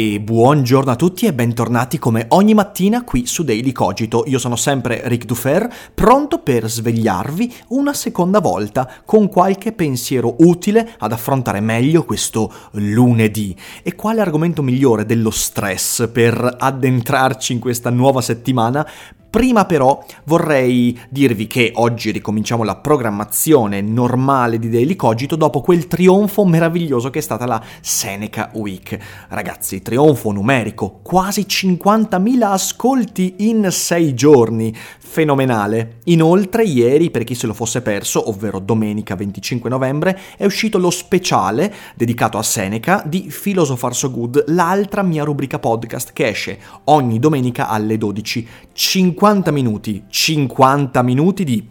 E buongiorno a tutti e bentornati come ogni mattina qui su Daily Cogito. Io sono sempre Ric Dufer, pronto per svegliarvi una seconda volta con qualche pensiero utile ad affrontare meglio questo lunedì. E quale argomento migliore dello stress per addentrarci in questa nuova settimana Prima però vorrei dirvi che oggi ricominciamo la programmazione normale di Daily Cogito dopo quel trionfo meraviglioso che è stata la Seneca Week. Ragazzi, trionfo numerico, quasi 50.000 ascolti in 6 giorni, fenomenale. Inoltre ieri, per chi se lo fosse perso, ovvero domenica 25 novembre, è uscito lo speciale dedicato a Seneca di Philosopher So Good, l'altra mia rubrica podcast che esce ogni domenica alle 12. 50 minuti, 50 minuti di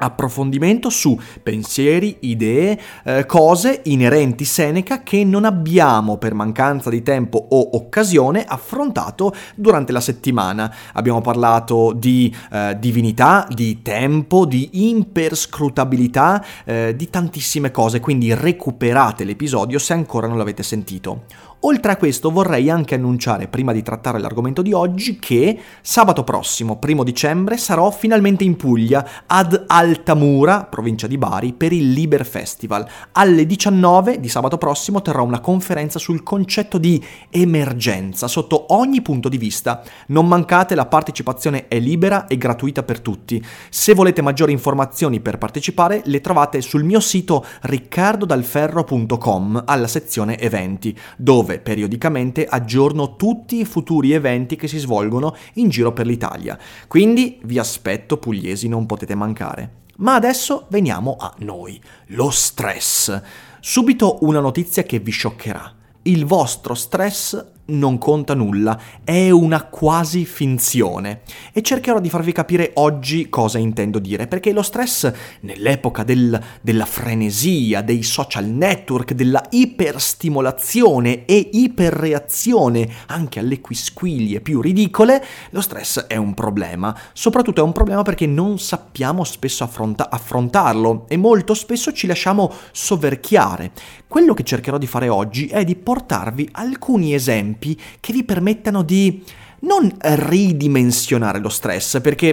approfondimento su pensieri, idee, eh, cose inerenti Seneca che non abbiamo per mancanza di tempo o occasione affrontato durante la settimana. Abbiamo parlato di eh, divinità, di tempo, di imperscrutabilità, eh, di tantissime cose, quindi recuperate l'episodio se ancora non l'avete sentito. Oltre a questo vorrei anche annunciare, prima di trattare l'argomento di oggi, che sabato prossimo, primo dicembre, sarò finalmente in Puglia, ad Altamura, provincia di Bari, per il Liber Festival. Alle 19 di sabato prossimo terrò una conferenza sul concetto di emergenza sotto ogni punto di vista. Non mancate, la partecipazione è libera e gratuita per tutti. Se volete maggiori informazioni per partecipare, le trovate sul mio sito riccardodalferro.com alla sezione eventi, dove dove periodicamente aggiorno tutti i futuri eventi che si svolgono in giro per l'Italia. Quindi vi aspetto pugliesi, non potete mancare. Ma adesso veniamo a noi, lo stress. Subito una notizia che vi scioccherà. Il vostro stress non conta nulla, è una quasi finzione. E cercherò di farvi capire oggi cosa intendo dire, perché lo stress, nell'epoca del, della frenesia, dei social network, della iperstimolazione e iperreazione anche alle quisquiglie più ridicole, lo stress è un problema. Soprattutto è un problema perché non sappiamo spesso affronta- affrontarlo e molto spesso ci lasciamo soverchiare. Quello che cercherò di fare oggi è di portarvi alcuni esempi esempi che vi permettano di non ridimensionare lo stress, perché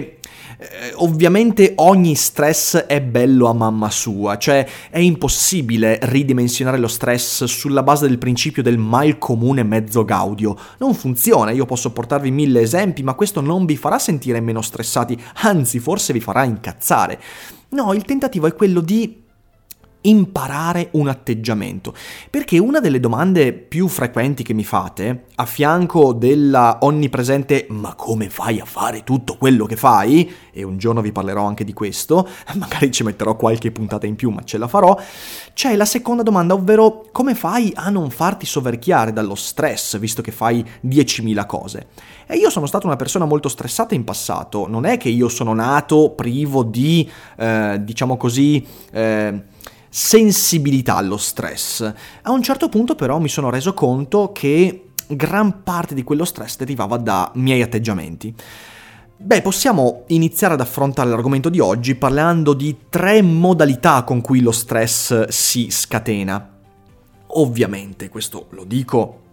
eh, ovviamente ogni stress è bello a mamma sua, cioè è impossibile ridimensionare lo stress sulla base del principio del mal comune mezzo gaudio. Non funziona, io posso portarvi mille esempi, ma questo non vi farà sentire meno stressati, anzi forse vi farà incazzare. No, il tentativo è quello di imparare un atteggiamento. Perché una delle domande più frequenti che mi fate, a fianco della onnipresente ma come fai a fare tutto quello che fai, e un giorno vi parlerò anche di questo, magari ci metterò qualche puntata in più, ma ce la farò, c'è la seconda domanda, ovvero come fai a non farti soverchiare dallo stress, visto che fai 10.000 cose. E io sono stata una persona molto stressata in passato, non è che io sono nato privo di, eh, diciamo così, eh, sensibilità allo stress. A un certo punto però mi sono reso conto che gran parte di quello stress derivava da miei atteggiamenti. Beh, possiamo iniziare ad affrontare l'argomento di oggi parlando di tre modalità con cui lo stress si scatena. Ovviamente, questo lo dico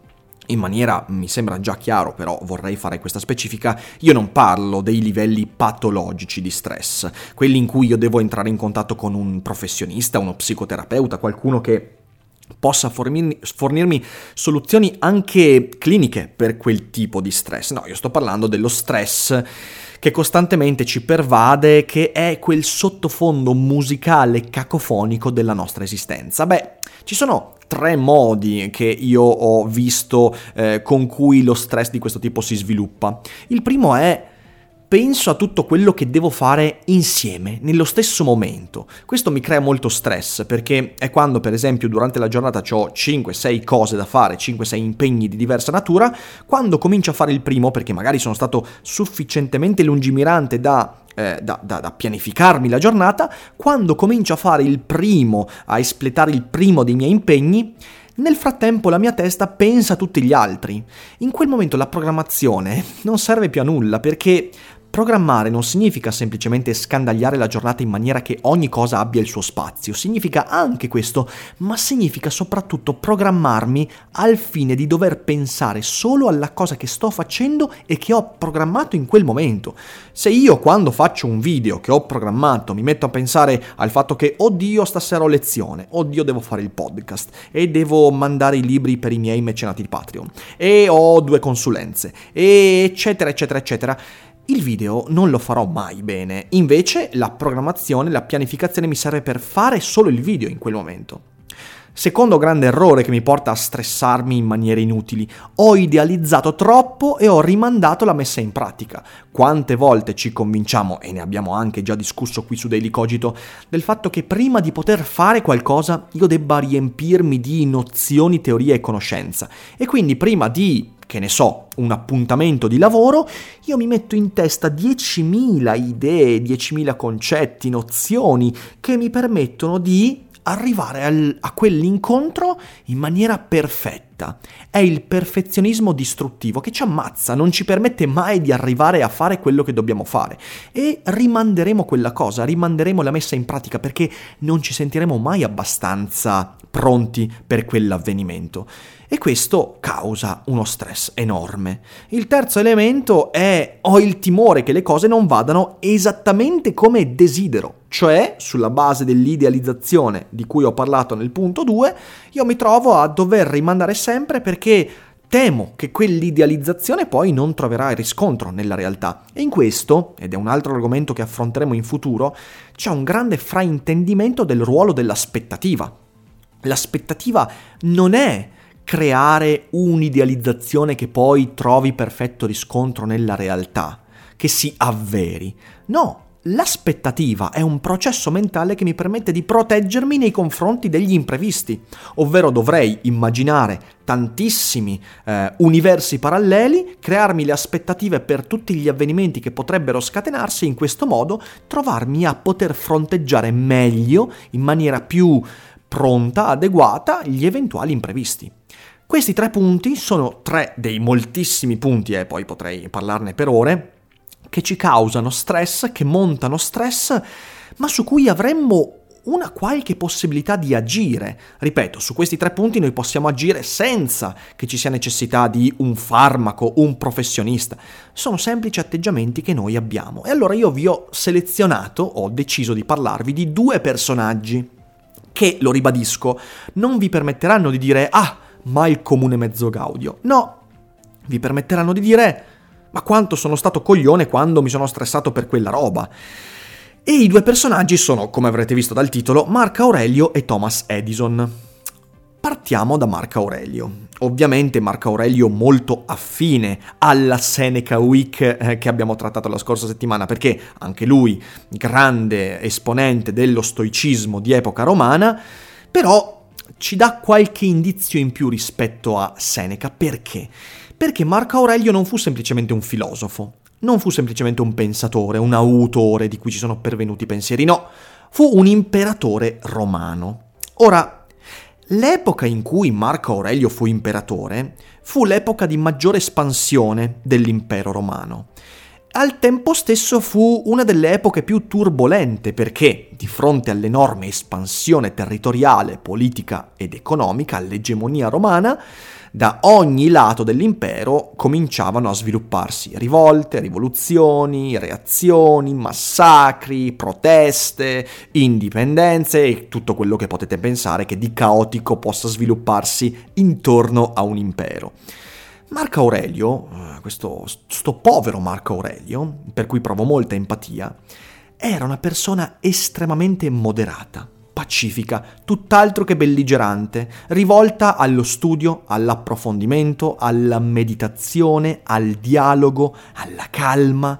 in maniera, mi sembra già chiaro, però vorrei fare questa specifica, io non parlo dei livelli patologici di stress, quelli in cui io devo entrare in contatto con un professionista, uno psicoterapeuta, qualcuno che possa fornirmi, fornirmi, soluzioni anche cliniche per quel tipo di stress. No, io sto parlando dello stress che costantemente ci pervade, che è quel sottofondo musicale cacofonico della nostra esistenza. Beh, ci sono tre modi che io ho visto eh, con cui lo stress di questo tipo si sviluppa. Il primo è penso a tutto quello che devo fare insieme, nello stesso momento. Questo mi crea molto stress perché è quando per esempio durante la giornata ho 5-6 cose da fare, 5-6 impegni di diversa natura, quando comincio a fare il primo perché magari sono stato sufficientemente lungimirante da eh, da, da, da, pianificarmi la giornata, quando comincio a fare il primo, a espletare il primo dei miei impegni, nel frattempo la mia testa pensa a tutti gli altri. In quel momento la programmazione non serve più a nulla perché Programmare non significa semplicemente scandagliare la giornata in maniera che ogni cosa abbia il suo spazio, significa anche questo, ma significa soprattutto programmarmi al fine di dover pensare solo alla cosa che sto facendo e che ho programmato in quel momento. Se io quando faccio un video che ho programmato mi metto a pensare al fatto che oddio stasera ho lezione, oddio devo fare il podcast e devo mandare i libri per i miei mecenati di Patreon e ho due consulenze e eccetera eccetera eccetera il video non lo farò mai bene, invece la programmazione, la pianificazione mi serve per fare solo il video in quel momento. Secondo grande errore che mi porta a stressarmi in maniere inutili, ho idealizzato troppo e ho rimandato la messa in pratica. Quante volte ci convinciamo, e ne abbiamo anche già discusso qui su Daily Cogito, del fatto che prima di poter fare qualcosa io debba riempirmi di nozioni, teoria e conoscenza. E quindi prima di che ne so, un appuntamento di lavoro, io mi metto in testa 10.000 idee, 10.000 concetti, nozioni che mi permettono di arrivare al, a quell'incontro in maniera perfetta. È il perfezionismo distruttivo che ci ammazza, non ci permette mai di arrivare a fare quello che dobbiamo fare e rimanderemo quella cosa, rimanderemo la messa in pratica perché non ci sentiremo mai abbastanza pronti per quell'avvenimento e questo causa uno stress enorme. Il terzo elemento è ho il timore che le cose non vadano esattamente come desidero, cioè sulla base dell'idealizzazione di cui ho parlato nel punto 2, io mi trovo a dover rimandare sempre perché temo che quell'idealizzazione poi non troverà riscontro nella realtà. E in questo, ed è un altro argomento che affronteremo in futuro, c'è un grande fraintendimento del ruolo dell'aspettativa. L'aspettativa non è creare un'idealizzazione che poi trovi perfetto riscontro nella realtà, che si avveri. No, L'aspettativa è un processo mentale che mi permette di proteggermi nei confronti degli imprevisti, ovvero dovrei immaginare tantissimi eh, universi paralleli, crearmi le aspettative per tutti gli avvenimenti che potrebbero scatenarsi e in questo modo trovarmi a poter fronteggiare meglio, in maniera più pronta, adeguata, gli eventuali imprevisti. Questi tre punti sono tre dei moltissimi punti, e poi potrei parlarne per ore, che ci causano stress, che montano stress, ma su cui avremmo una qualche possibilità di agire. Ripeto, su questi tre punti noi possiamo agire senza che ci sia necessità di un farmaco, un professionista. Sono semplici atteggiamenti che noi abbiamo. E allora io vi ho selezionato, ho deciso di parlarvi di due personaggi che, lo ribadisco, non vi permetteranno di dire ah, ma il comune mezzo gaudio. No, vi permetteranno di dire ma quanto sono stato coglione quando mi sono stressato per quella roba. E i due personaggi sono, come avrete visto dal titolo, Marco Aurelio e Thomas Edison. Partiamo da Marco Aurelio. Ovviamente Marco Aurelio molto affine alla Seneca Week eh, che abbiamo trattato la scorsa settimana, perché anche lui, grande esponente dello stoicismo di epoca romana, però ci dà qualche indizio in più rispetto a Seneca. Perché? Perché Marco Aurelio non fu semplicemente un filosofo, non fu semplicemente un pensatore, un autore di cui ci sono pervenuti pensieri, no, fu un imperatore romano. Ora, l'epoca in cui Marco Aurelio fu imperatore fu l'epoca di maggiore espansione dell'impero romano. Al tempo stesso fu una delle epoche più turbolente perché, di fronte all'enorme espansione territoriale, politica ed economica, all'egemonia romana, da ogni lato dell'impero cominciavano a svilupparsi rivolte, rivoluzioni, reazioni, massacri, proteste, indipendenze e tutto quello che potete pensare che di caotico possa svilupparsi intorno a un impero. Marco Aurelio, eh, questo sto povero Marco Aurelio, per cui provo molta empatia, era una persona estremamente moderata. Pacifica, tutt'altro che belligerante, rivolta allo studio, all'approfondimento, alla meditazione, al dialogo, alla calma.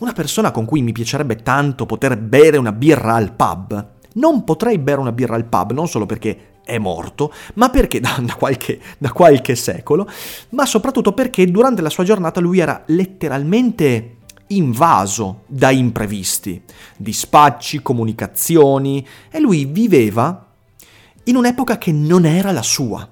Una persona con cui mi piacerebbe tanto poter bere una birra al pub. Non potrei bere una birra al pub, non solo perché è morto, ma perché da, da, qualche, da qualche secolo, ma soprattutto perché durante la sua giornata lui era letteralmente invaso da imprevisti, dispacci, comunicazioni, e lui viveva in un'epoca che non era la sua.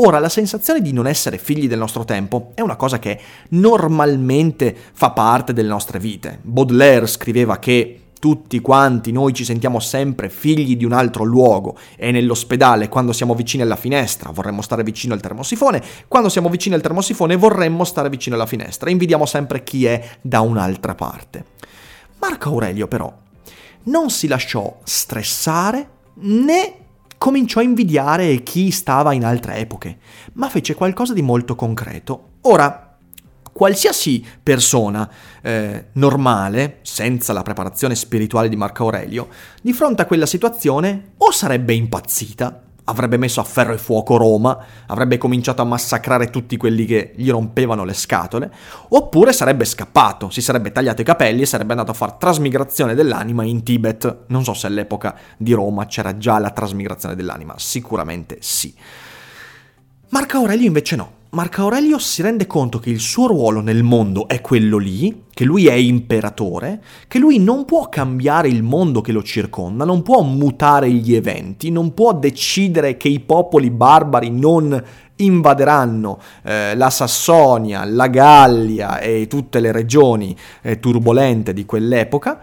Ora, la sensazione di non essere figli del nostro tempo è una cosa che normalmente fa parte delle nostre vite. Baudelaire scriveva che tutti quanti noi ci sentiamo sempre figli di un altro luogo e nell'ospedale quando siamo vicini alla finestra vorremmo stare vicino al termosifone, quando siamo vicini al termosifone vorremmo stare vicino alla finestra, invidiamo sempre chi è da un'altra parte. Marco Aurelio però non si lasciò stressare né cominciò a invidiare chi stava in altre epoche, ma fece qualcosa di molto concreto. Ora, qualsiasi persona eh, normale, senza la preparazione spirituale di Marco Aurelio, di fronte a quella situazione o sarebbe impazzita, avrebbe messo a ferro e fuoco Roma, avrebbe cominciato a massacrare tutti quelli che gli rompevano le scatole, oppure sarebbe scappato, si sarebbe tagliato i capelli e sarebbe andato a fare trasmigrazione dell'anima in Tibet. Non so se all'epoca di Roma c'era già la trasmigrazione dell'anima, sicuramente sì. Marco Aurelio invece no. Marco Aurelio si rende conto che il suo ruolo nel mondo è quello lì, che lui è imperatore, che lui non può cambiare il mondo che lo circonda, non può mutare gli eventi, non può decidere che i popoli barbari non invaderanno eh, la Sassonia, la Gallia e tutte le regioni eh, turbolente di quell'epoca,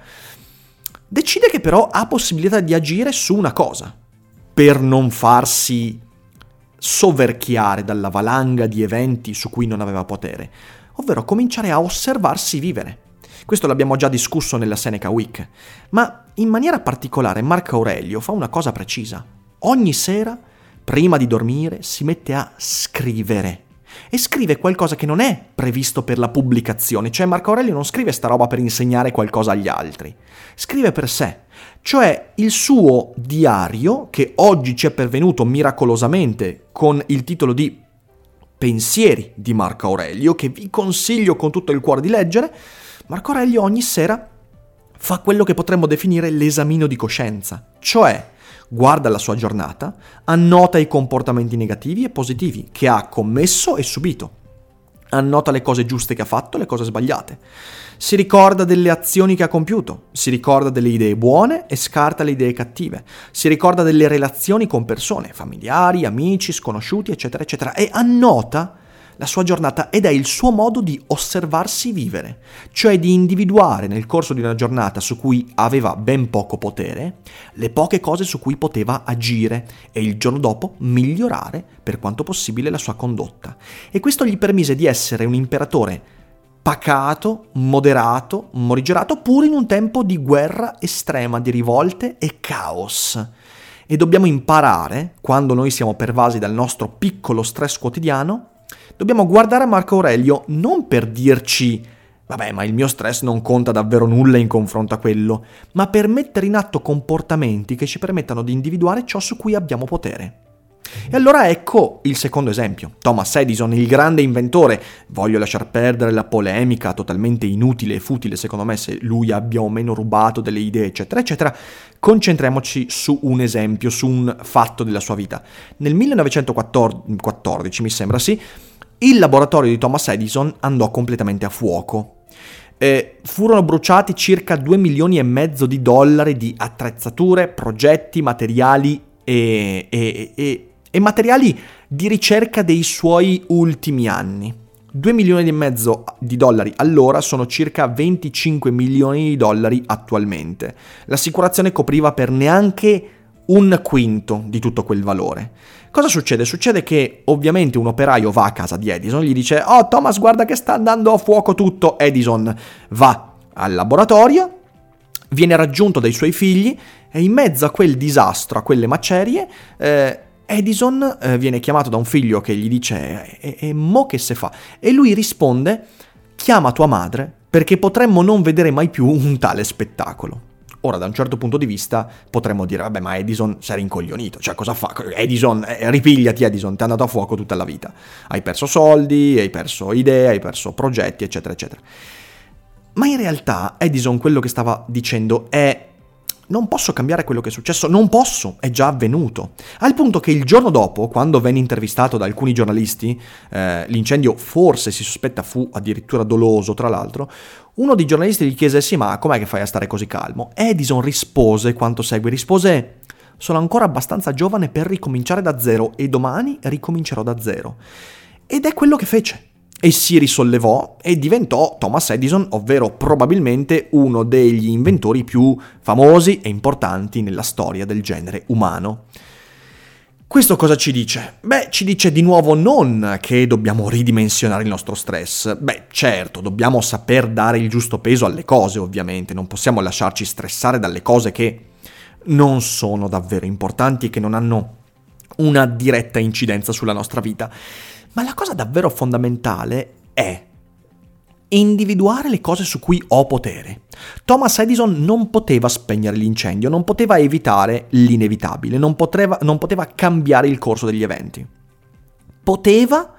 decide che però ha possibilità di agire su una cosa, per non farsi soverchiare dalla valanga di eventi su cui non aveva potere, ovvero cominciare a osservarsi vivere. Questo l'abbiamo già discusso nella Seneca Week, ma in maniera particolare Marco Aurelio fa una cosa precisa. Ogni sera, prima di dormire, si mette a scrivere. E scrive qualcosa che non è previsto per la pubblicazione, cioè Marco Aurelio non scrive sta roba per insegnare qualcosa agli altri, scrive per sé, cioè il suo diario, che oggi ci è pervenuto miracolosamente con il titolo di Pensieri di Marco Aurelio, che vi consiglio con tutto il cuore di leggere, Marco Aurelio ogni sera fa quello che potremmo definire l'esamino di coscienza, cioè guarda la sua giornata, annota i comportamenti negativi e positivi che ha commesso e subito. Annota le cose giuste che ha fatto, le cose sbagliate. Si ricorda delle azioni che ha compiuto, si ricorda delle idee buone e scarta le idee cattive, si ricorda delle relazioni con persone, familiari, amici, sconosciuti, eccetera, eccetera, e annota la sua giornata ed è il suo modo di osservarsi vivere, cioè di individuare nel corso di una giornata su cui aveva ben poco potere, le poche cose su cui poteva agire e il giorno dopo migliorare per quanto possibile la sua condotta. E questo gli permise di essere un imperatore pacato, moderato, morigerato, pur in un tempo di guerra estrema, di rivolte e caos. E dobbiamo imparare, quando noi siamo pervasi dal nostro piccolo stress quotidiano, dobbiamo guardare a Marco Aurelio non per dirci vabbè ma il mio stress non conta davvero nulla in confronto a quello, ma per mettere in atto comportamenti che ci permettano di individuare ciò su cui abbiamo potere. E allora ecco il secondo esempio. Thomas Edison, il grande inventore. Voglio lasciar perdere la polemica totalmente inutile e futile, secondo me, se lui abbia o meno rubato delle idee, eccetera, eccetera. Concentriamoci su un esempio, su un fatto della sua vita. Nel 1914, mi sembra, sì, il laboratorio di Thomas Edison andò completamente a fuoco. Eh, furono bruciati circa 2 milioni e mezzo di dollari di attrezzature, progetti, materiali e, e, e, e materiali di ricerca dei suoi ultimi anni. 2 milioni e mezzo di dollari allora sono circa 25 milioni di dollari attualmente. L'assicurazione copriva per neanche un quinto di tutto quel valore. Cosa succede? Succede che ovviamente un operaio va a casa di Edison, gli dice Oh Thomas guarda che sta andando a fuoco tutto, Edison va al laboratorio, viene raggiunto dai suoi figli e in mezzo a quel disastro, a quelle macerie, eh, Edison eh, viene chiamato da un figlio che gli dice e, e mo che se fa? E lui risponde chiama tua madre perché potremmo non vedere mai più un tale spettacolo. Ora, da un certo punto di vista, potremmo dire, vabbè, ma Edison si è rincoglionito, cioè cosa fa? Edison, eh, ripigliati Edison, ti è andato a fuoco tutta la vita. Hai perso soldi, hai perso idee, hai perso progetti, eccetera, eccetera. Ma in realtà Edison quello che stava dicendo è non posso cambiare quello che è successo, non posso, è già avvenuto. Al punto che il giorno dopo, quando venne intervistato da alcuni giornalisti, eh, l'incendio forse si sospetta fu addirittura doloso, tra l'altro, uno dei giornalisti gli chiese sì ma com'è che fai a stare così calmo? Edison rispose quanto segue, rispose sono ancora abbastanza giovane per ricominciare da zero e domani ricomincerò da zero. Ed è quello che fece e si risollevò e diventò Thomas Edison, ovvero probabilmente uno degli inventori più famosi e importanti nella storia del genere umano. Questo cosa ci dice? Beh, ci dice di nuovo non che dobbiamo ridimensionare il nostro stress. Beh, certo, dobbiamo saper dare il giusto peso alle cose, ovviamente, non possiamo lasciarci stressare dalle cose che non sono davvero importanti e che non hanno una diretta incidenza sulla nostra vita. Ma la cosa davvero fondamentale è individuare le cose su cui ho potere. Thomas Edison non poteva spegnere l'incendio, non poteva evitare l'inevitabile, non poteva, non poteva cambiare il corso degli eventi. Poteva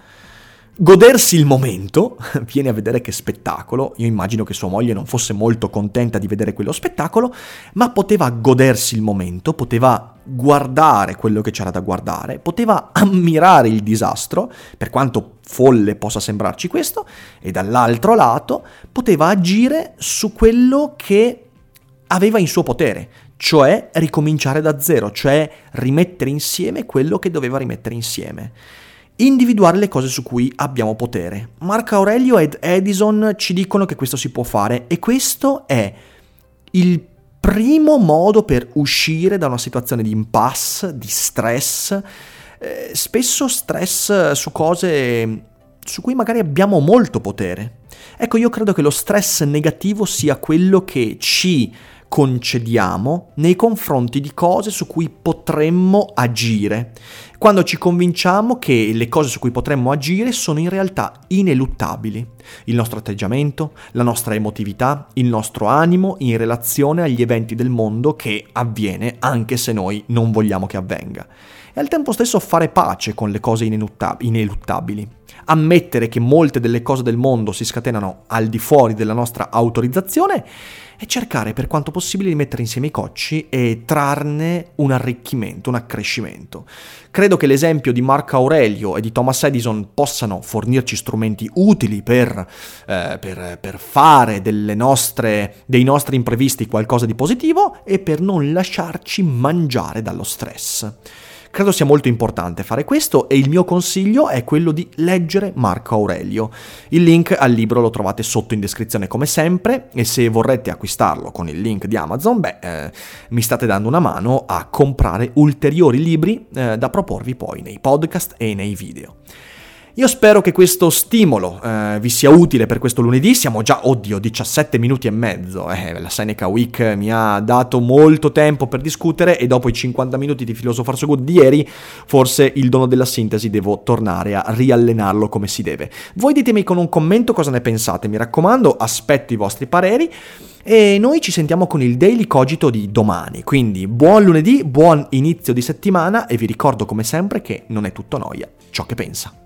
godersi il momento, viene a vedere che spettacolo, io immagino che sua moglie non fosse molto contenta di vedere quello spettacolo, ma poteva godersi il momento, poteva guardare quello che c'era da guardare, poteva ammirare il disastro, per quanto folle possa sembrarci questo, e dall'altro lato poteva agire su quello che aveva in suo potere, cioè ricominciare da zero, cioè rimettere insieme quello che doveva rimettere insieme individuare le cose su cui abbiamo potere. Marco Aurelio ed Edison ci dicono che questo si può fare e questo è il primo modo per uscire da una situazione di impasse, di stress, eh, spesso stress su cose su cui magari abbiamo molto potere. Ecco, io credo che lo stress negativo sia quello che ci concediamo nei confronti di cose su cui potremmo agire, quando ci convinciamo che le cose su cui potremmo agire sono in realtà ineluttabili. Il nostro atteggiamento, la nostra emotività, il nostro animo in relazione agli eventi del mondo che avviene anche se noi non vogliamo che avvenga. E al tempo stesso fare pace con le cose ineluttabili ammettere che molte delle cose del mondo si scatenano al di fuori della nostra autorizzazione e cercare per quanto possibile di mettere insieme i cocci e trarne un arricchimento, un accrescimento. Credo che l'esempio di Marco Aurelio e di Thomas Edison possano fornirci strumenti utili per, eh, per, per fare nostre, dei nostri imprevisti qualcosa di positivo e per non lasciarci mangiare dallo stress. Credo sia molto importante fare questo e il mio consiglio è quello di leggere Marco Aurelio. Il link al libro lo trovate sotto in descrizione come sempre e se vorrete acquistarlo con il link di Amazon, beh, eh, mi state dando una mano a comprare ulteriori libri eh, da proporvi poi nei podcast e nei video. Io spero che questo stimolo eh, vi sia utile per questo lunedì, siamo già, oddio, 17 minuti e mezzo, eh, la Seneca Week mi ha dato molto tempo per discutere e dopo i 50 minuti di Philosopher So Good di ieri, forse il dono della sintesi devo tornare a riallenarlo come si deve. Voi ditemi con un commento cosa ne pensate, mi raccomando, aspetto i vostri pareri. E noi ci sentiamo con il Daily Cogito di domani, quindi buon lunedì, buon inizio di settimana e vi ricordo come sempre che non è tutto noia ciò che pensa.